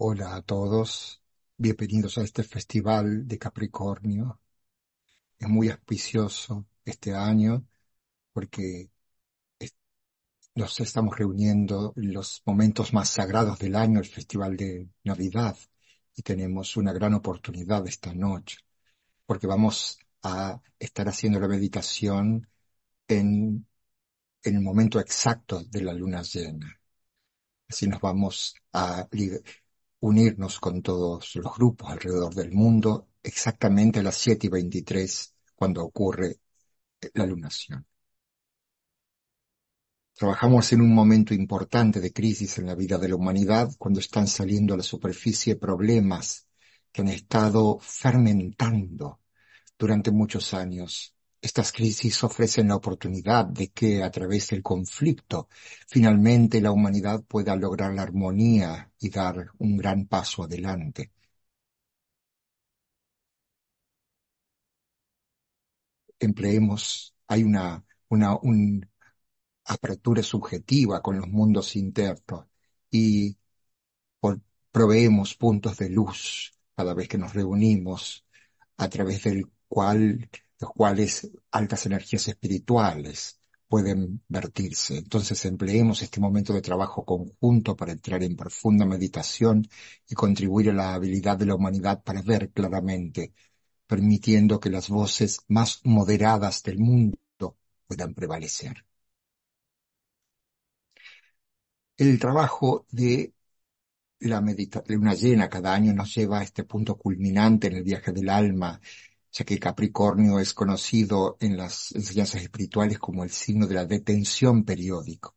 Hola a todos, bienvenidos a este festival de Capricornio. Es muy auspicioso este año porque nos estamos reuniendo en los momentos más sagrados del año, el festival de Navidad, y tenemos una gran oportunidad esta noche, porque vamos a estar haciendo la meditación en, en el momento exacto de la luna llena. Así nos vamos a unirnos con todos los grupos alrededor del mundo exactamente a las 7 y 23 cuando ocurre la lunación. Trabajamos en un momento importante de crisis en la vida de la humanidad cuando están saliendo a la superficie problemas que han estado fermentando durante muchos años estas crisis ofrecen la oportunidad de que a través del conflicto finalmente la humanidad pueda lograr la armonía y dar un gran paso adelante. Empleemos, hay una, una apertura subjetiva con los mundos internos y proveemos puntos de luz cada vez que nos reunimos a través del cual los cuales altas energías espirituales pueden vertirse. Entonces empleemos este momento de trabajo conjunto para entrar en profunda meditación y contribuir a la habilidad de la humanidad para ver claramente, permitiendo que las voces más moderadas del mundo puedan prevalecer. El trabajo de la meditación, luna llena cada año nos lleva a este punto culminante en el viaje del alma ya que Capricornio es conocido en las enseñanzas espirituales como el signo de la detención periódica.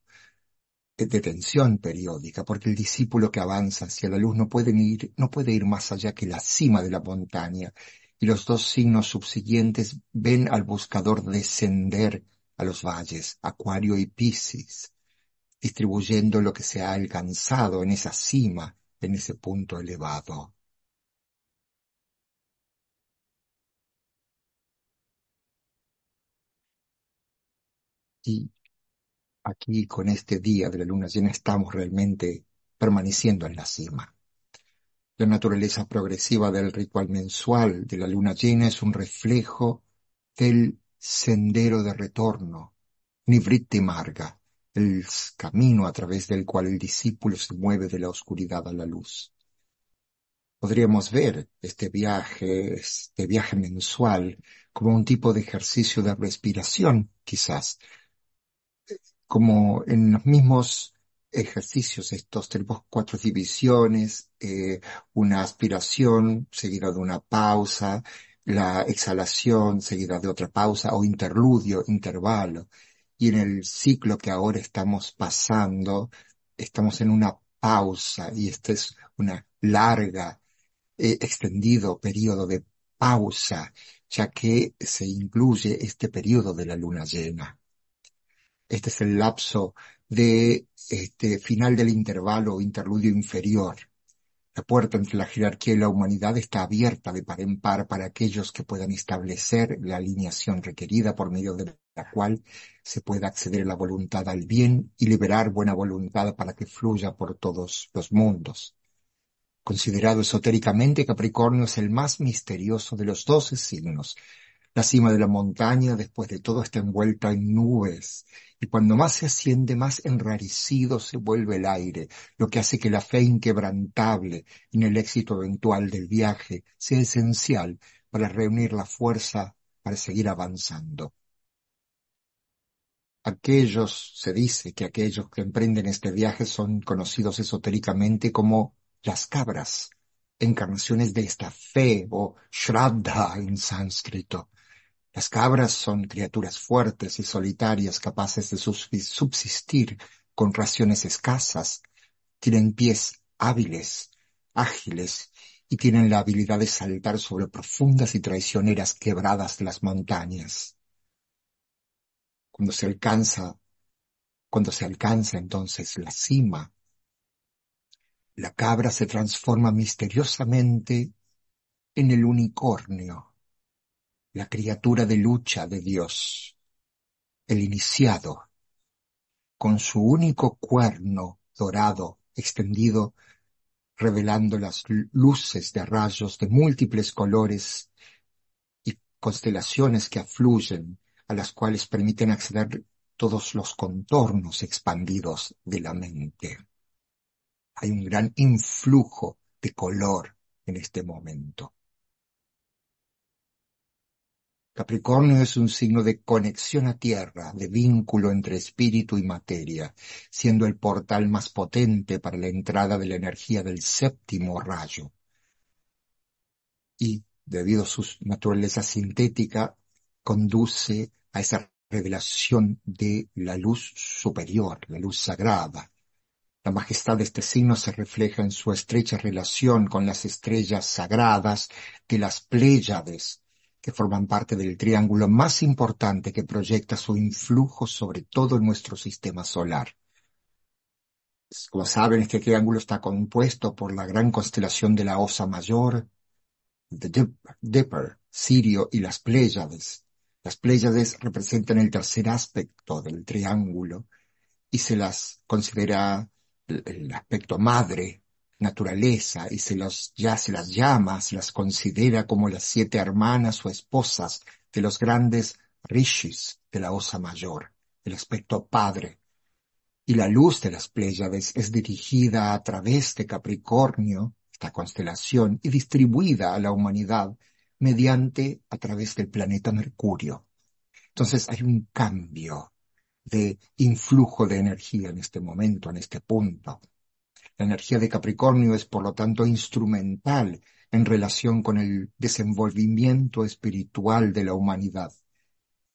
Detención periódica, porque el discípulo que avanza hacia la luz no puede ir, no puede ir más allá que la cima de la montaña, y los dos signos subsiguientes ven al buscador descender a los valles, Acuario y Piscis, distribuyendo lo que se ha alcanzado en esa cima, en ese punto elevado. Y aquí con este día de la luna llena estamos realmente permaneciendo en la cima. La naturaleza progresiva del ritual mensual de la luna llena es un reflejo del sendero de retorno, Nivritti Marga, el camino a través del cual el discípulo se mueve de la oscuridad a la luz. Podríamos ver este viaje, este viaje mensual, como un tipo de ejercicio de respiración, quizás, como en los mismos ejercicios estos tenemos cuatro divisiones, eh, una aspiración seguida de una pausa, la exhalación seguida de otra pausa o interludio, intervalo. Y en el ciclo que ahora estamos pasando, estamos en una pausa y este es una larga, eh, extendido periodo de pausa, ya que se incluye este periodo de la luna llena. Este es el lapso de este final del intervalo interludio inferior. La puerta entre la jerarquía y la humanidad está abierta de par en par para aquellos que puedan establecer la alineación requerida por medio de la cual se pueda acceder a la voluntad al bien y liberar buena voluntad para que fluya por todos los mundos. Considerado esotéricamente, Capricornio es el más misterioso de los doce signos. La cima de la montaña, después de todo, está envuelta en nubes y cuando más se asciende, más enrarecido se vuelve el aire, lo que hace que la fe inquebrantable en el éxito eventual del viaje sea esencial para reunir la fuerza para seguir avanzando. Aquellos, se dice que aquellos que emprenden este viaje son conocidos esotéricamente como las cabras, encarnaciones de esta fe o shraddha en sánscrito, las cabras son criaturas fuertes y solitarias capaces de subsistir con raciones escasas. Tienen pies hábiles, ágiles y tienen la habilidad de saltar sobre profundas y traicioneras quebradas de las montañas. Cuando se alcanza, cuando se alcanza entonces la cima, la cabra se transforma misteriosamente en el unicornio la criatura de lucha de Dios, el iniciado, con su único cuerno dorado extendido, revelando las luces de rayos de múltiples colores y constelaciones que afluyen, a las cuales permiten acceder todos los contornos expandidos de la mente. Hay un gran influjo de color en este momento. Capricornio es un signo de conexión a tierra, de vínculo entre espíritu y materia, siendo el portal más potente para la entrada de la energía del séptimo rayo. Y, debido a su naturaleza sintética, conduce a esa revelación de la luz superior, la luz sagrada. La majestad de este signo se refleja en su estrecha relación con las estrellas sagradas de las Pléyades, que forman parte del triángulo más importante que proyecta su influjo sobre todo nuestro sistema solar. Como saben, este triángulo está compuesto por la gran constelación de la Osa Mayor, The Dipper, Sirio y las Pléyades. Las Pléyades representan el tercer aspecto del triángulo y se las considera el aspecto madre naturaleza y se, los, ya se las llama, se las considera como las siete hermanas o esposas de los grandes rishis de la Osa Mayor, el aspecto padre. Y la luz de las Pléyades es dirigida a través de Capricornio, esta constelación, y distribuida a la humanidad mediante a través del planeta Mercurio. Entonces hay un cambio de influjo de energía en este momento, en este punto. La energía de Capricornio es, por lo tanto, instrumental en relación con el desenvolvimiento espiritual de la humanidad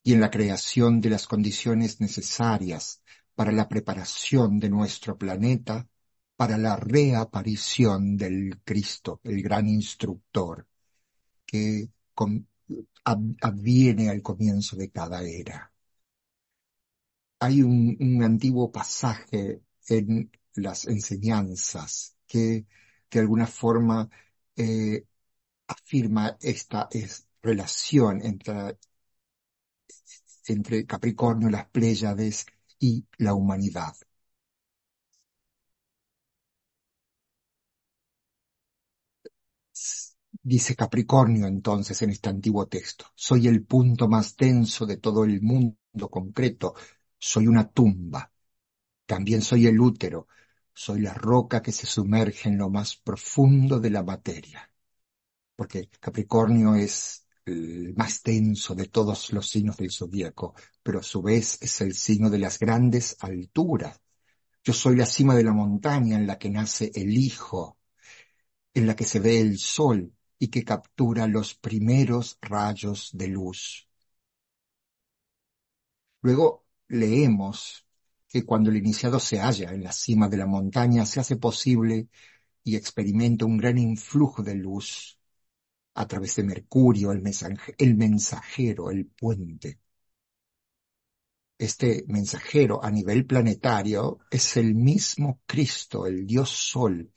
y en la creación de las condiciones necesarias para la preparación de nuestro planeta para la reaparición del Cristo, el gran instructor, que adviene al comienzo de cada era. Hay un, un antiguo pasaje en las enseñanzas que de alguna forma eh, afirma esta relación entre, entre Capricornio, las Pléyades y la humanidad. Dice Capricornio entonces en este antiguo texto, soy el punto más denso de todo el mundo concreto, soy una tumba, también soy el útero, soy la roca que se sumerge en lo más profundo de la materia. Porque Capricornio es el más denso de todos los signos del zodíaco, pero a su vez es el signo de las grandes alturas. Yo soy la cima de la montaña en la que nace el Hijo, en la que se ve el sol y que captura los primeros rayos de luz. Luego leemos que cuando el iniciado se halla en la cima de la montaña se hace posible y experimenta un gran influjo de luz a través de Mercurio, el, el mensajero, el puente. Este mensajero a nivel planetario es el mismo Cristo, el Dios Sol,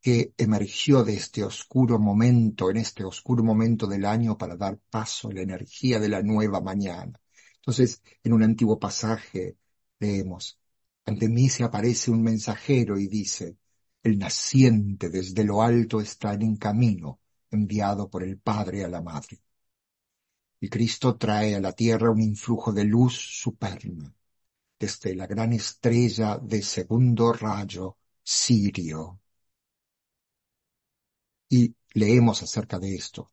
que emergió de este oscuro momento, en este oscuro momento del año para dar paso a la energía de la nueva mañana. Entonces, en un antiguo pasaje Leemos, ante mí se aparece un mensajero y dice, el naciente desde lo alto está en camino, enviado por el Padre a la Madre. Y Cristo trae a la tierra un influjo de luz superna, desde la gran estrella de segundo rayo, Sirio. Y leemos acerca de esto.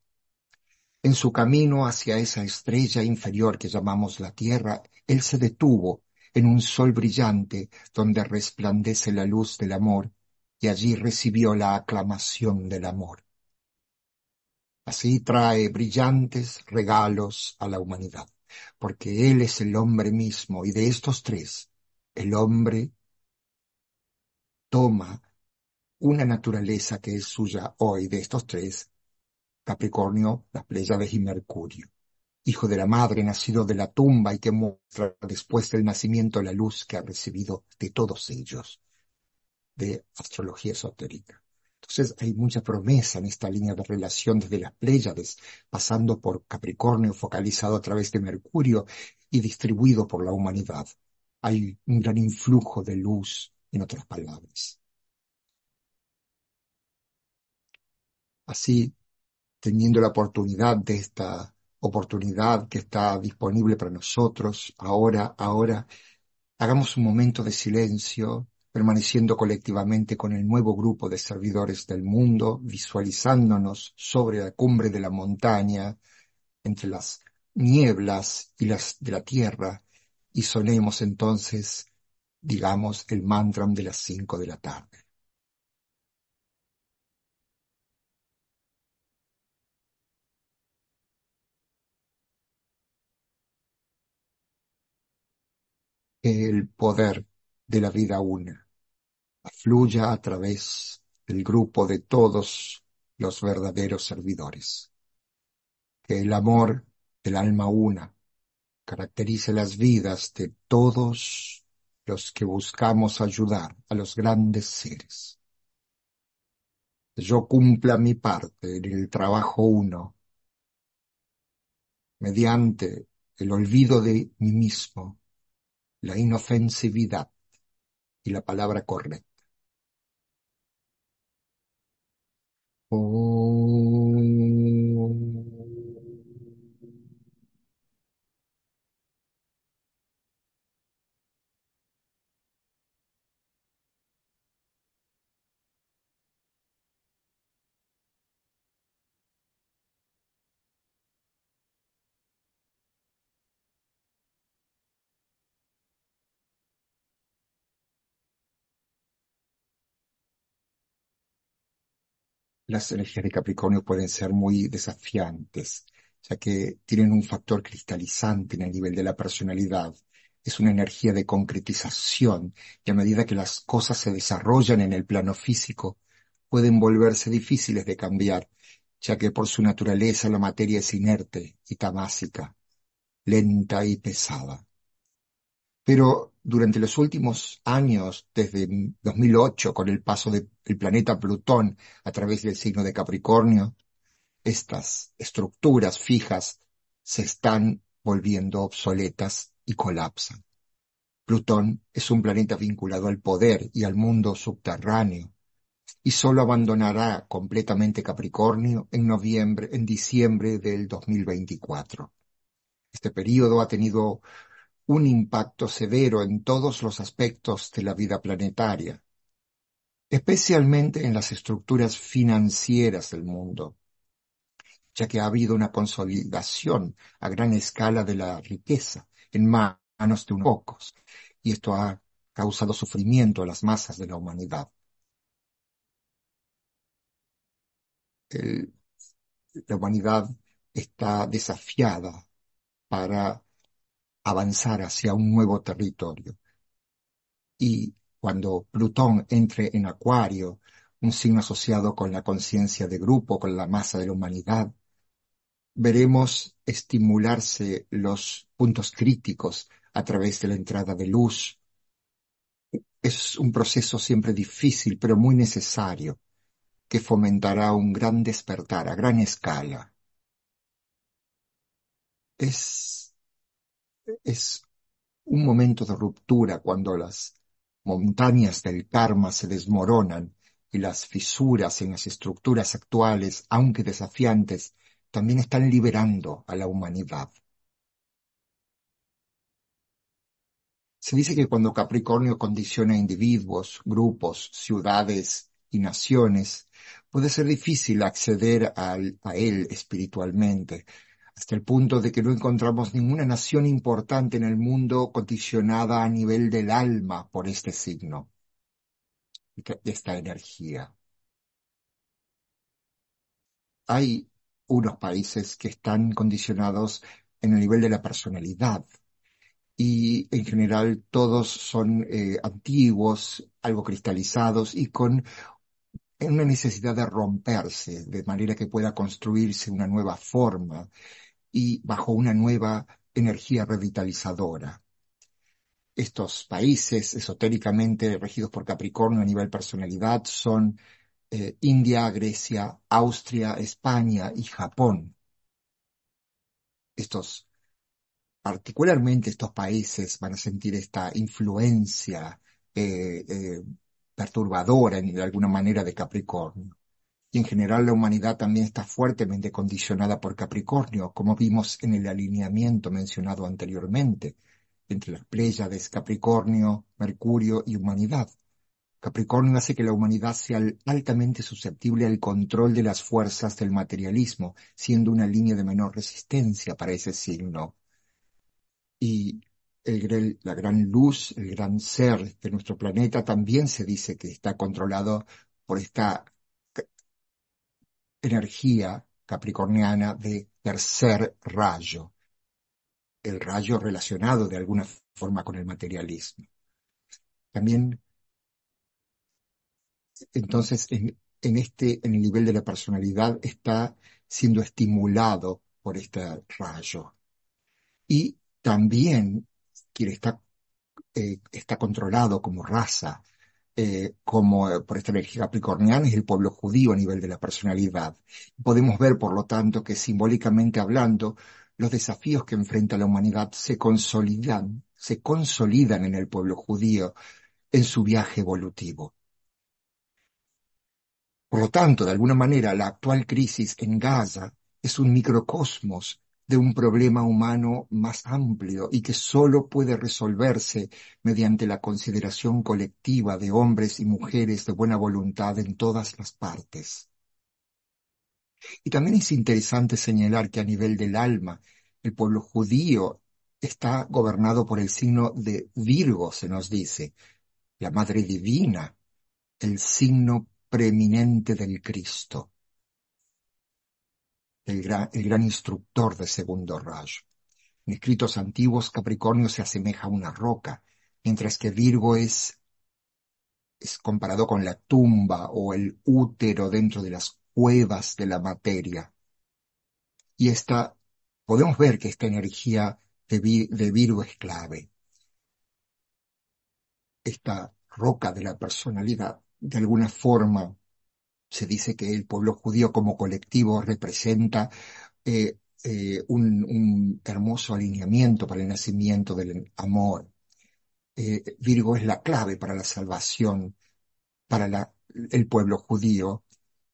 En su camino hacia esa estrella inferior que llamamos la Tierra, él se detuvo en un sol brillante donde resplandece la luz del amor, y allí recibió la aclamación del amor. Así trae brillantes regalos a la humanidad, porque Él es el hombre mismo, y de estos tres, el hombre toma una naturaleza que es suya hoy, de estos tres, Capricornio, las Pléyades y Mercurio hijo de la madre, nacido de la tumba y que muestra después del nacimiento la luz que ha recibido de todos ellos, de astrología esotérica. Entonces hay mucha promesa en esta línea de relación desde las Pléyades, pasando por Capricornio, focalizado a través de Mercurio y distribuido por la humanidad. Hay un gran influjo de luz, en otras palabras. Así, teniendo la oportunidad de esta oportunidad que está disponible para nosotros, ahora, ahora, hagamos un momento de silencio, permaneciendo colectivamente con el nuevo grupo de servidores del mundo, visualizándonos sobre la cumbre de la montaña, entre las nieblas y las de la tierra, y sonemos entonces, digamos, el mantra de las cinco de la tarde. Que el poder de la vida una afluya a través del grupo de todos los verdaderos servidores. Que el amor del alma una caracterice las vidas de todos los que buscamos ayudar a los grandes seres. Yo cumpla mi parte en el trabajo uno, mediante el olvido de mí mismo, la inofensividad y la palabra correcta. Las energías de Capricornio pueden ser muy desafiantes, ya que tienen un factor cristalizante en el nivel de la personalidad. Es una energía de concretización y a medida que las cosas se desarrollan en el plano físico, pueden volverse difíciles de cambiar, ya que por su naturaleza la materia es inerte y tamásica, lenta y pesada. Pero durante los últimos años, desde 2008, con el paso del planeta Plutón a través del signo de Capricornio, estas estructuras fijas se están volviendo obsoletas y colapsan. Plutón es un planeta vinculado al poder y al mundo subterráneo, y solo abandonará completamente Capricornio en noviembre, en diciembre del 2024. Este periodo ha tenido un impacto severo en todos los aspectos de la vida planetaria, especialmente en las estructuras financieras del mundo, ya que ha habido una consolidación a gran escala de la riqueza en manos de unos pocos, y esto ha causado sufrimiento a las masas de la humanidad. la humanidad está desafiada para avanzar hacia un nuevo territorio. Y cuando Plutón entre en Acuario, un signo asociado con la conciencia de grupo, con la masa de la humanidad, veremos estimularse los puntos críticos a través de la entrada de luz. Es un proceso siempre difícil, pero muy necesario, que fomentará un gran despertar a gran escala. Es es un momento de ruptura cuando las montañas del karma se desmoronan y las fisuras en las estructuras actuales, aunque desafiantes, también están liberando a la humanidad. Se dice que cuando Capricornio condiciona a individuos, grupos, ciudades y naciones, puede ser difícil acceder a él espiritualmente, hasta el punto de que no encontramos ninguna nación importante en el mundo condicionada a nivel del alma por este signo, esta energía. Hay unos países que están condicionados en el nivel de la personalidad y en general todos son eh, antiguos, algo cristalizados y con una necesidad de romperse, de manera que pueda construirse una nueva forma y bajo una nueva energía revitalizadora. Estos países esotéricamente regidos por Capricornio a nivel personalidad son eh, India, Grecia, Austria, España y Japón. Estos, particularmente estos países van a sentir esta influencia eh, eh, perturbadora de alguna manera de Capricornio. Y en general la humanidad también está fuertemente condicionada por Capricornio, como vimos en el alineamiento mencionado anteriormente, entre las Pléyades, Capricornio, Mercurio y humanidad. Capricornio hace que la humanidad sea altamente susceptible al control de las fuerzas del materialismo, siendo una línea de menor resistencia para ese signo. Y la gran luz, el gran ser de nuestro planeta también se dice que está controlado por esta energía capricorniana de tercer rayo, el rayo relacionado de alguna forma con el materialismo. También entonces en, este, en el nivel de la personalidad está siendo estimulado por este rayo. Y también quien está, eh, está controlado como raza, eh, como eh, por esta energía capricorniana es el pueblo judío a nivel de la personalidad. Podemos ver, por lo tanto, que simbólicamente hablando, los desafíos que enfrenta la humanidad se consolidan, se consolidan en el pueblo judío en su viaje evolutivo. Por lo tanto, de alguna manera, la actual crisis en Gaza es un microcosmos de un problema humano más amplio y que solo puede resolverse mediante la consideración colectiva de hombres y mujeres de buena voluntad en todas las partes. Y también es interesante señalar que a nivel del alma, el pueblo judío está gobernado por el signo de Virgo, se nos dice, la Madre Divina, el signo preeminente del Cristo, el gran, el gran instructor de segundo rayo. En escritos antiguos, Capricornio se asemeja a una roca, mientras que Virgo es, es comparado con la tumba o el útero dentro de las cuevas de la materia. Y esta, podemos ver que esta energía de, de Virgo es clave. Esta roca de la personalidad de alguna forma se dice que el pueblo judío como colectivo representa eh, eh, un, hermoso alineamiento para el nacimiento del amor. Eh, Virgo es la clave para la salvación para la, el pueblo judío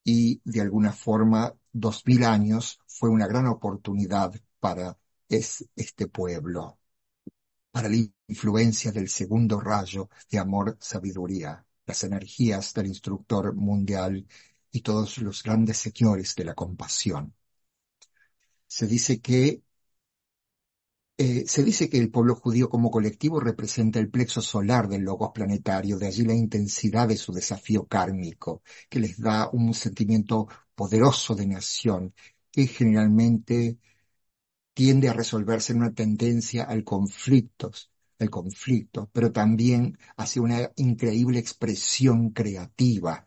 y de alguna forma dos mil años fue una gran oportunidad para este pueblo, para la influencia del segundo rayo de amor-sabiduría las energías del instructor mundial y todos los grandes señores de la compasión. Se dice que eh, se dice que el pueblo judío como colectivo representa el plexo solar del logos planetario, de allí la intensidad de su desafío kármico, que les da un sentimiento poderoso de nación, que generalmente tiende a resolverse en una tendencia al conflicto, el conflicto, pero también hacia una increíble expresión creativa.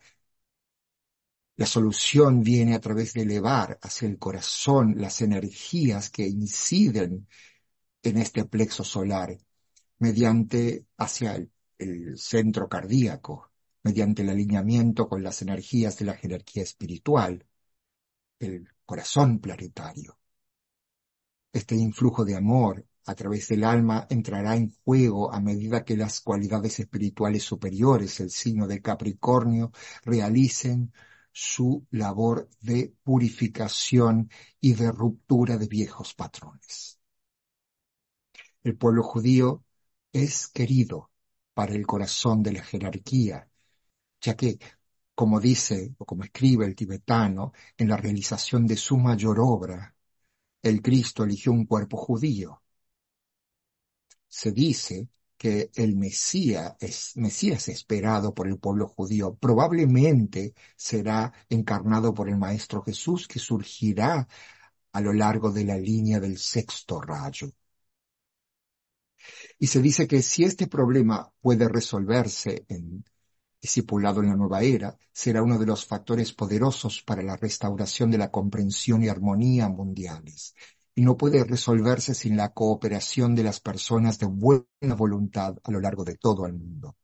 La solución viene a través de elevar hacia el corazón las energías que inciden en este plexo solar, mediante hacia el, centro cardíaco, mediante el alineamiento con las energías de la jerarquía espiritual, el corazón planetario. Este influjo de amor, a través del alma entrará en juego a medida que las cualidades espirituales superiores, el signo de Capricornio, realicen su labor de purificación y de ruptura de viejos patrones. El pueblo judío es querido para el corazón de la jerarquía, ya que, como dice o como escribe el tibetano, en la realización de su mayor obra, el Cristo eligió un cuerpo judío se dice que el Mesías, es, Mesías esperado por el pueblo judío probablemente será encarnado por el Maestro Jesús que surgirá a lo largo de la línea del sexto rayo. Y se dice que si este problema puede resolverse en discipulado en la nueva era, será uno de los factores poderosos para la restauración de la comprensión y armonía mundiales y no puede resolverse sin la cooperación de las personas de buena voluntad a lo largo de todo el mundo.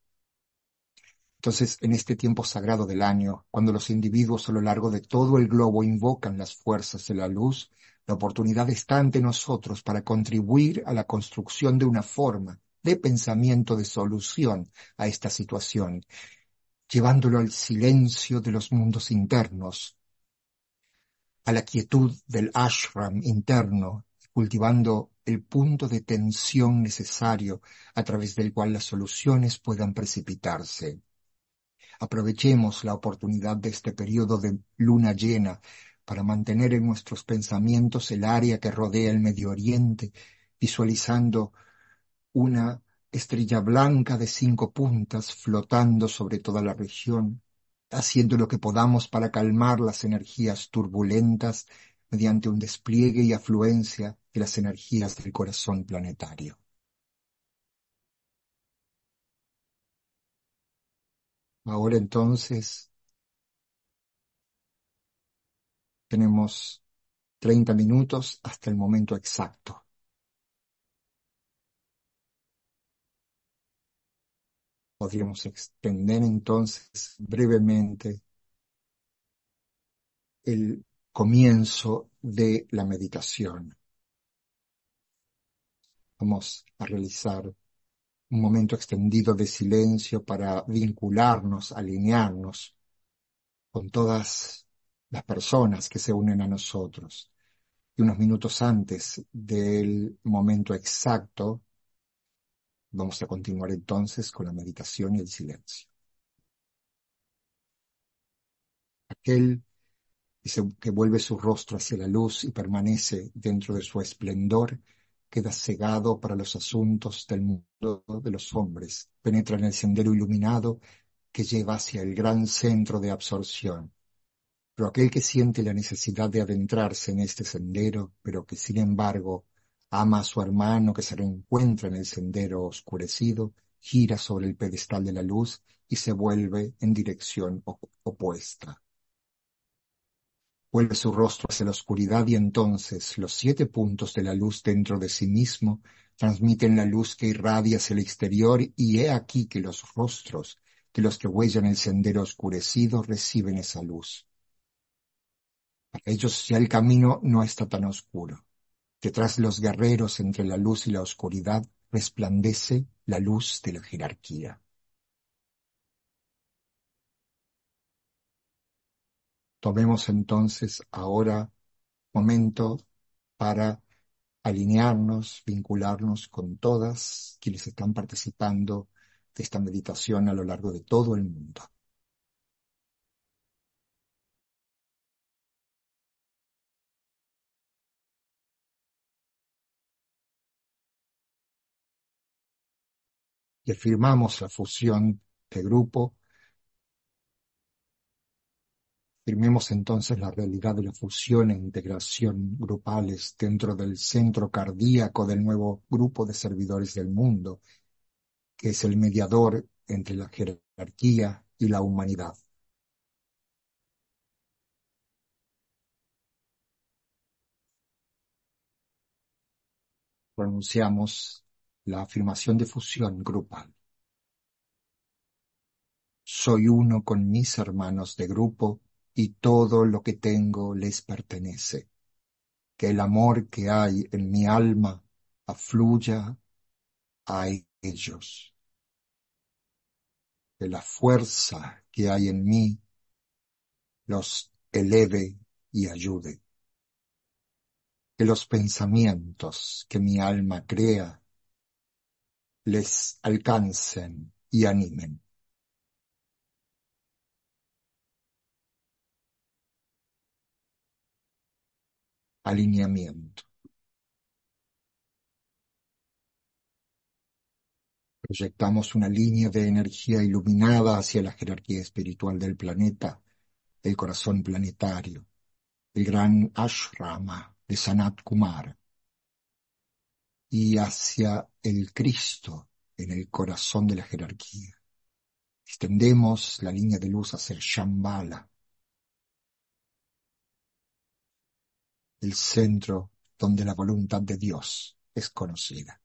Entonces, en este tiempo sagrado del año, cuando los individuos a lo largo de todo el globo invocan las fuerzas de la luz, la oportunidad está ante nosotros para contribuir a la construcción de una forma de pensamiento de solución a esta situación, llevándolo al silencio de los mundos internos a la quietud del ashram interno, cultivando el punto de tensión necesario a través del cual las soluciones puedan precipitarse. Aprovechemos la oportunidad de este periodo de luna llena para mantener en nuestros pensamientos el área que rodea el Medio Oriente, visualizando una estrella blanca de cinco puntas flotando sobre toda la región, haciendo lo que podamos para calmar las energías turbulentas mediante un despliegue y afluencia de las energías del corazón planetario. Ahora entonces tenemos 30 minutos hasta el momento exacto. Podríamos extender entonces brevemente el comienzo de la meditación. Vamos a realizar un momento extendido de silencio para vincularnos, alinearnos con todas las personas que se unen a nosotros. Y unos minutos antes del momento exacto, vamos a continuar entonces con la meditación y el silencio. Aquel que vuelve su rostro hacia la luz y permanece dentro de su esplendor, queda cegado para los asuntos del mundo de los hombres, penetra en el sendero iluminado que lleva hacia el gran centro de absorción. Pero aquel que siente la necesidad de adentrarse en este sendero, pero que sin embargo ama a su hermano que se reencuentra en el sendero oscurecido, gira sobre el pedestal de la luz y se vuelve en dirección opuesta. Vuelve su rostro hacia la oscuridad y entonces los siete puntos de la luz dentro de sí mismo transmiten la luz que irradia hacia el exterior y he aquí que los rostros de los que huellan el sendero oscurecido reciben esa luz. Para ellos ya el camino no está tan oscuro. Detrás de los guerreros entre la luz y la oscuridad resplandece la luz de la jerarquía. Tomemos entonces ahora momento para alinearnos, vincularnos con todas quienes están participando de esta meditación a lo largo de todo el mundo. Y afirmamos la fusión de grupo Firmemos entonces la realidad de la fusión e integración grupales dentro del centro cardíaco del nuevo grupo de servidores del mundo, que es el mediador entre la jerarquía y la humanidad. Pronunciamos la afirmación de fusión grupal. Soy uno con mis hermanos de grupo y todo lo que tengo les pertenece. Que el amor que hay en mi alma afluya a ellos. Que la fuerza que hay en mí los eleve y ayude. Que los pensamientos que mi alma crea les alcancen y animen. alineamiento. Proyectamos una línea de energía iluminada hacia la jerarquía espiritual del planeta, el corazón planetario, el gran ashrama de Sanat Kumar, y hacia el Cristo en el corazón de la jerarquía. Extendemos la línea de luz hacia Shambhala, el centro donde la voluntad de Dios es conocida.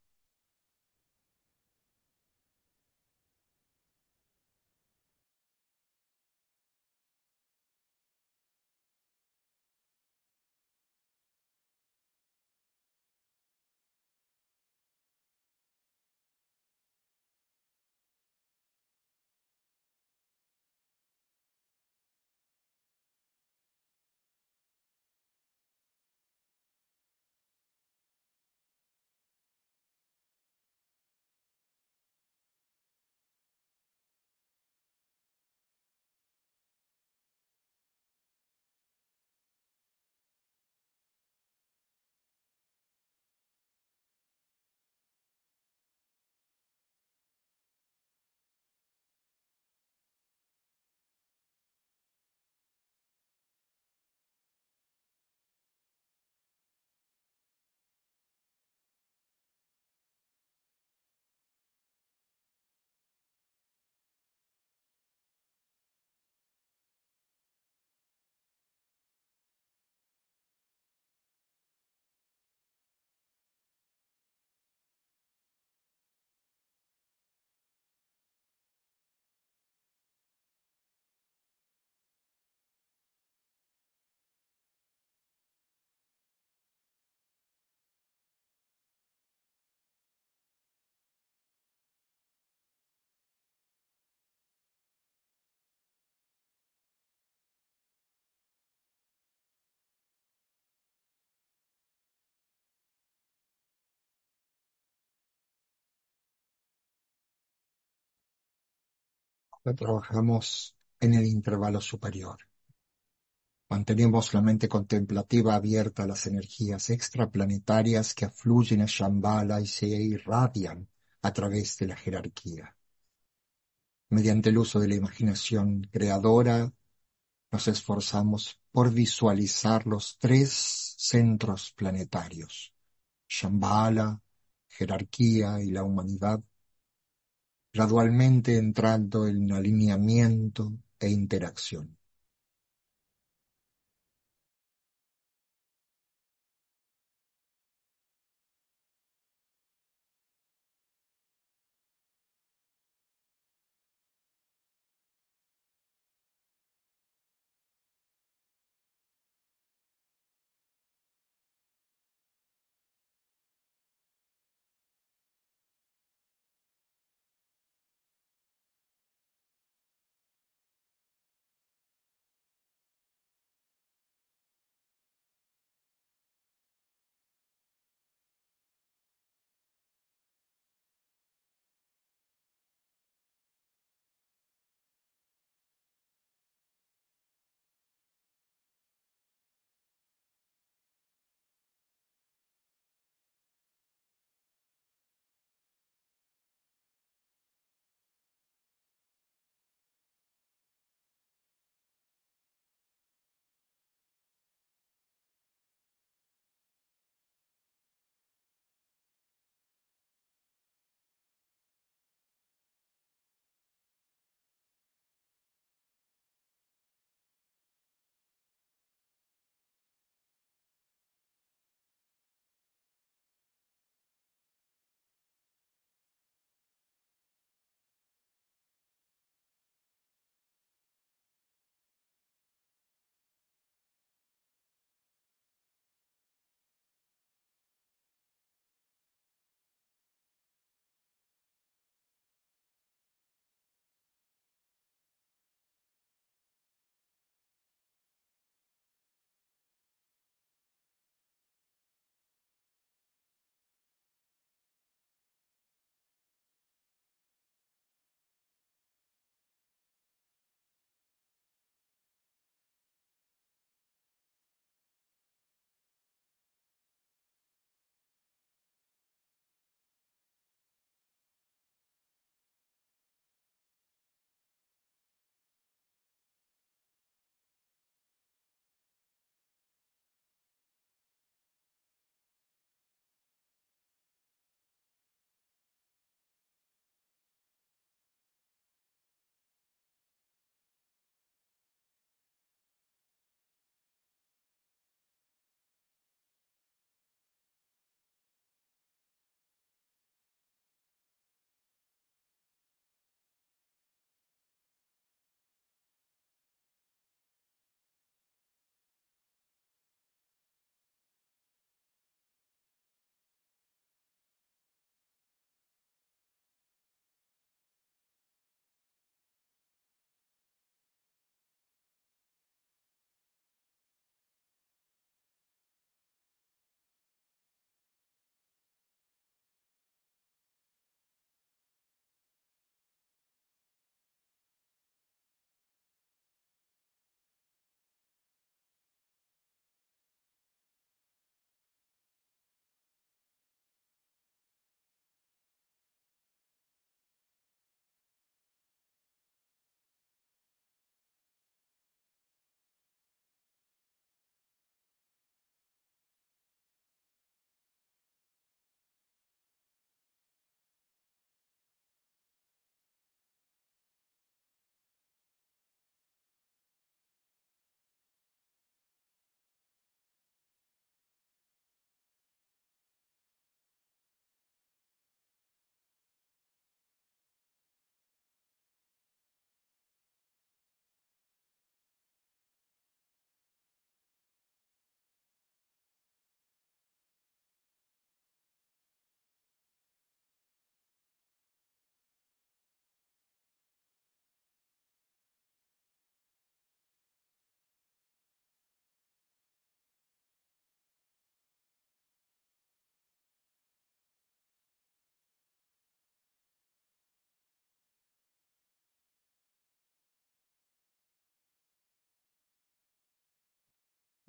Trabajamos en el intervalo superior. Mantenemos la mente contemplativa abierta a las energías extraplanetarias que afluyen a Shambhala y se irradian a través de la jerarquía. Mediante el uso de la imaginación creadora, nos esforzamos por visualizar los tres centros planetarios, Shambhala, jerarquía y la humanidad, gradualmente entrando en alineamiento e interacción.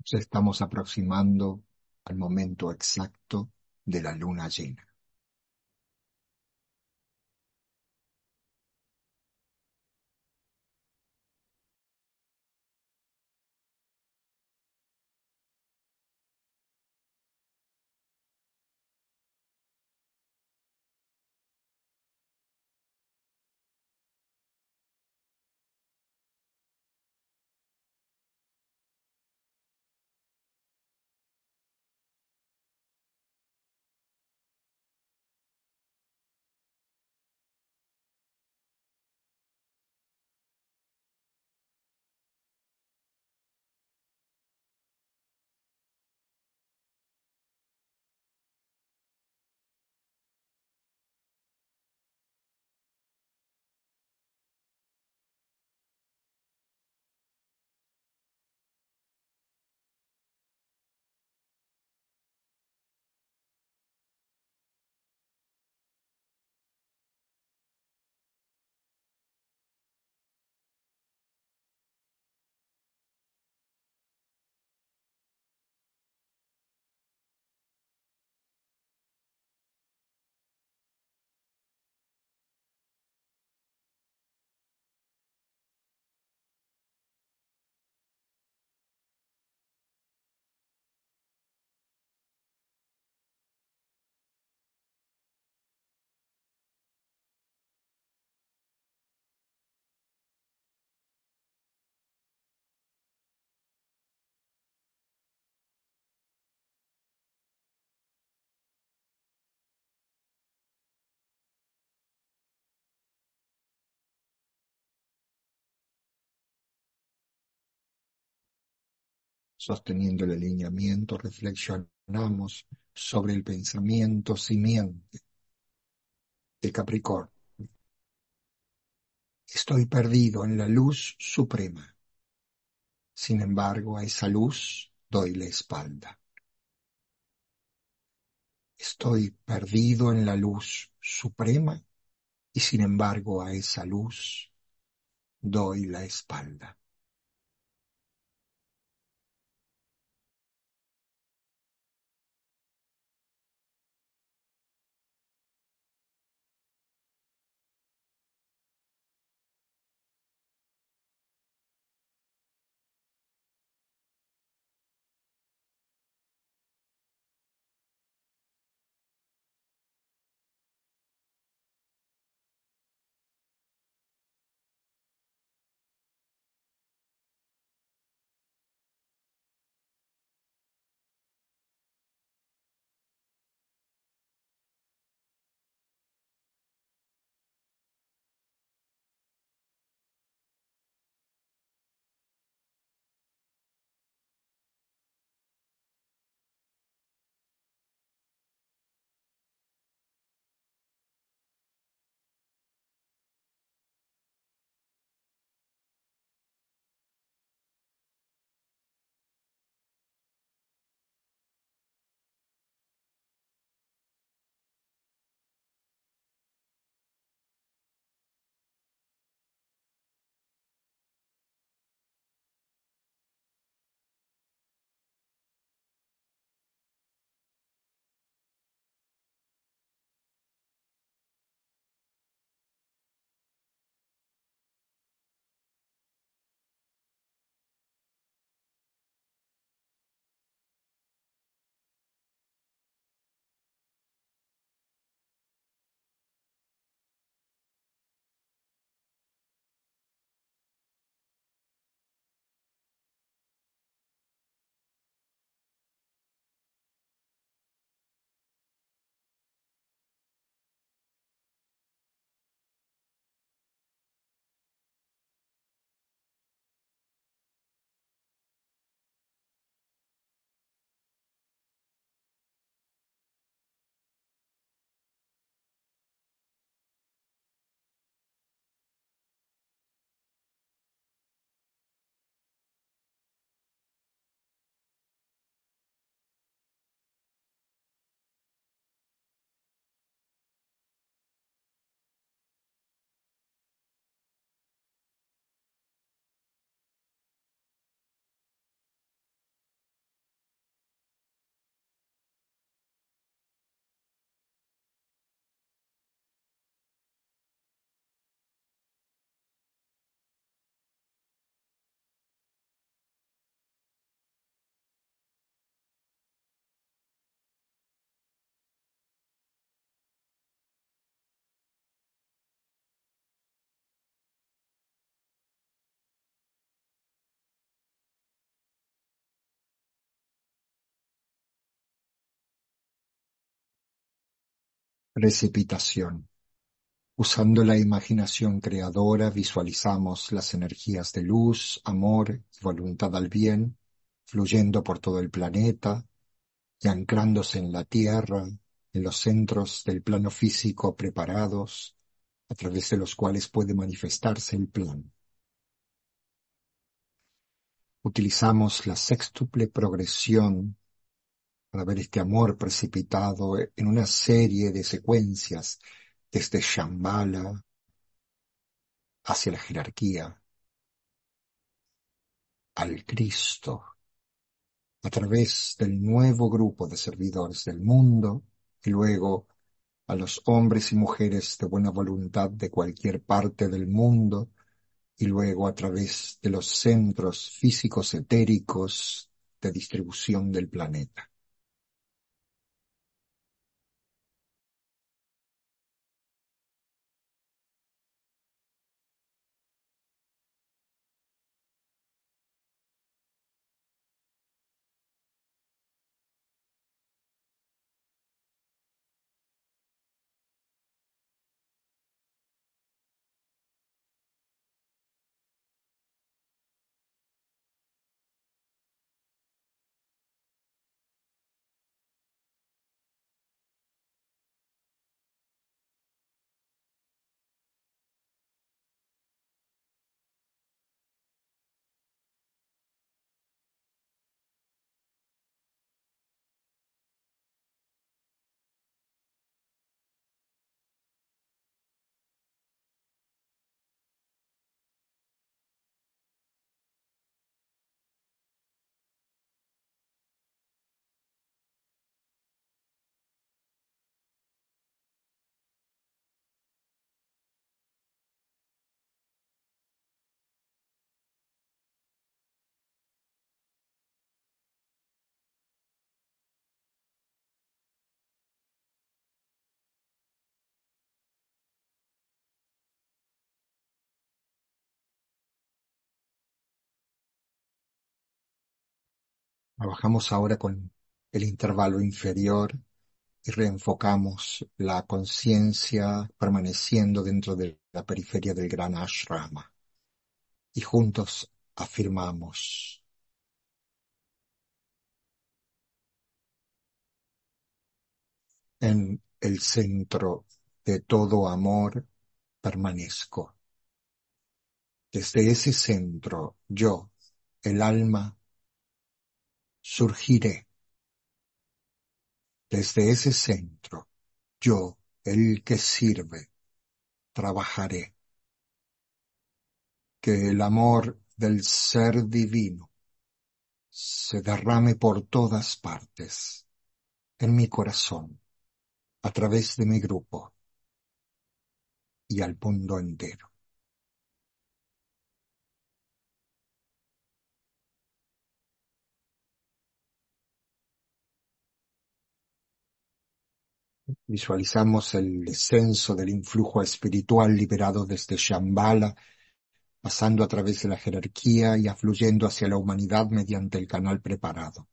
Nos estamos aproximando al momento exacto de la luna llena. Sosteniendo el alineamiento, reflexionamos sobre el pensamiento simiente de Capricornio. Estoy perdido en la luz suprema. Sin embargo, a esa luz doy la espalda. Estoy perdido en la luz suprema y sin embargo a esa luz doy la espalda. Precipitación. Usando la imaginación creadora visualizamos las energías de luz, amor y voluntad al bien fluyendo por todo el planeta y anclándose en la Tierra, en los centros del plano físico preparados, a través de los cuales puede manifestarse el plan. Utilizamos la sextuple progresión para ver este amor precipitado en una serie de secuencias desde Shambhala hacia la jerarquía, al Cristo, a través del nuevo grupo de servidores del mundo y luego a los hombres y mujeres de buena voluntad de cualquier parte del mundo y luego a través de los centros físicos etéricos de distribución del planeta. Trabajamos ahora con el intervalo inferior y reenfocamos la conciencia permaneciendo dentro de la periferia del gran ashrama. Y juntos afirmamos. En el centro de todo amor permanezco. Desde ese centro, yo, el alma, surgiré. Desde ese centro, yo, el que sirve, trabajaré. Que el amor del ser divino se derrame por todas partes, en mi corazón, a través de mi grupo y al mundo entero. Visualizamos el descenso del influjo espiritual liberado desde Shambhala, pasando a través de la jerarquía y afluyendo hacia la humanidad mediante el canal preparado.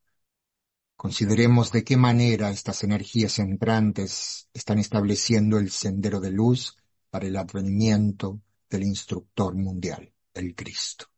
Consideremos de qué manera estas energías entrantes están estableciendo el sendero de luz para el advenimiento del instructor mundial, el Cristo.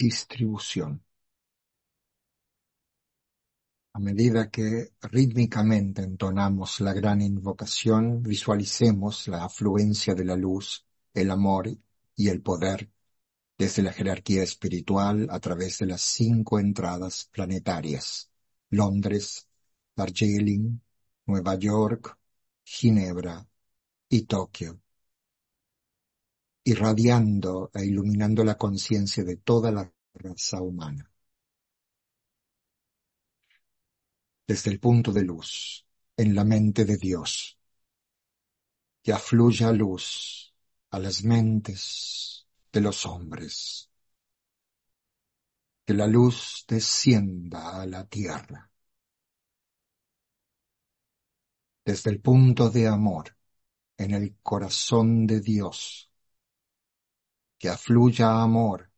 Distribución. A medida que rítmicamente entonamos la gran invocación, visualicemos la afluencia de la luz, el amor y el poder desde la jerarquía espiritual a través de las cinco entradas planetarias, Londres, Darjeeling, Nueva York, Ginebra y Tokio, irradiando e iluminando la conciencia de toda la raza humana. desde el punto de luz, en la mente de Dios. Que afluya luz a las mentes de los hombres. Que la luz descienda a la tierra. Desde el punto de amor, en el corazón de Dios. Que afluya amor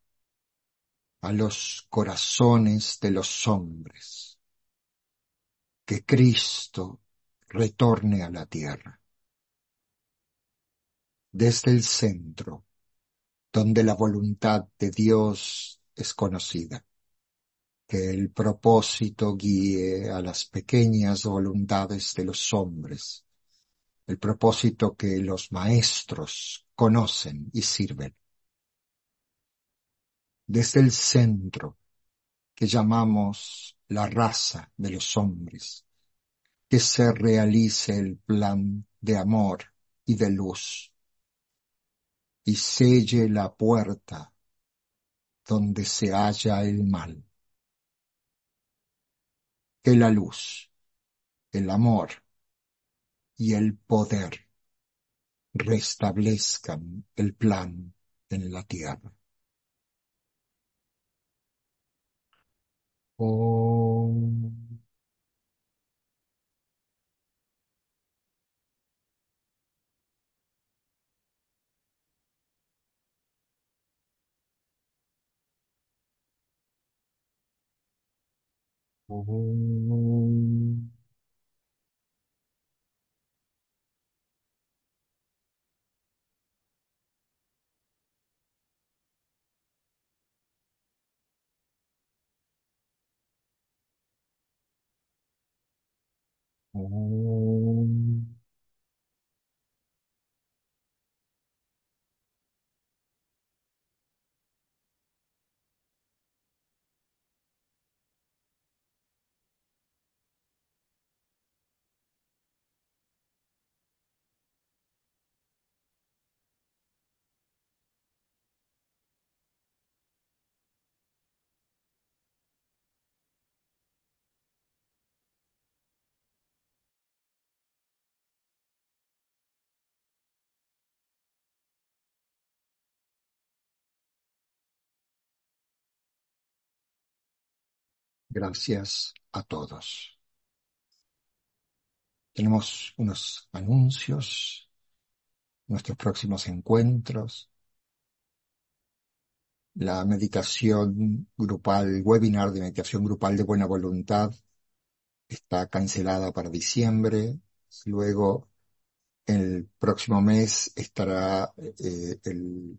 a los corazones de los hombres que Cristo retorne a la tierra. Desde el centro, donde la voluntad de Dios es conocida, que el propósito guíe a las pequeñas voluntades de los hombres, el propósito que los maestros conocen y sirven. Desde el centro, que llamamos la raza de los hombres, que se realice el plan de amor y de luz y selle la puerta donde se halla el mal. Que la luz, el amor y el poder restablezcan el plan en la tierra. Om. Om. Gracias a todos. Tenemos unos anuncios, nuestros próximos encuentros, la meditación grupal, webinar de meditación grupal de buena voluntad está cancelada para diciembre. Luego, el próximo mes estará eh, el,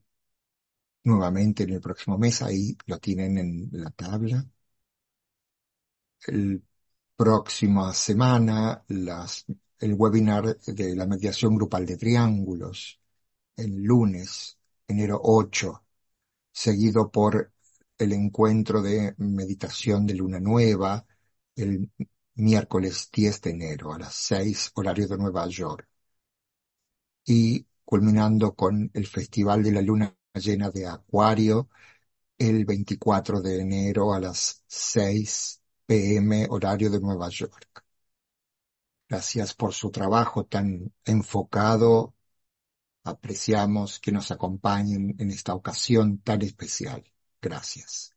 nuevamente en el próximo mes, ahí lo tienen en la tabla el próxima semana el webinar de la mediación grupal de triángulos, el lunes, enero 8, seguido por el encuentro de meditación de luna nueva, el miércoles 10 de enero a las 6 horario de Nueva York. Y culminando con el Festival de la Luna Llena de Acuario el 24 de enero a las 6 PM horario de Nueva York. Gracias por su trabajo tan enfocado. Apreciamos que nos acompañen en esta ocasión tan especial. Gracias.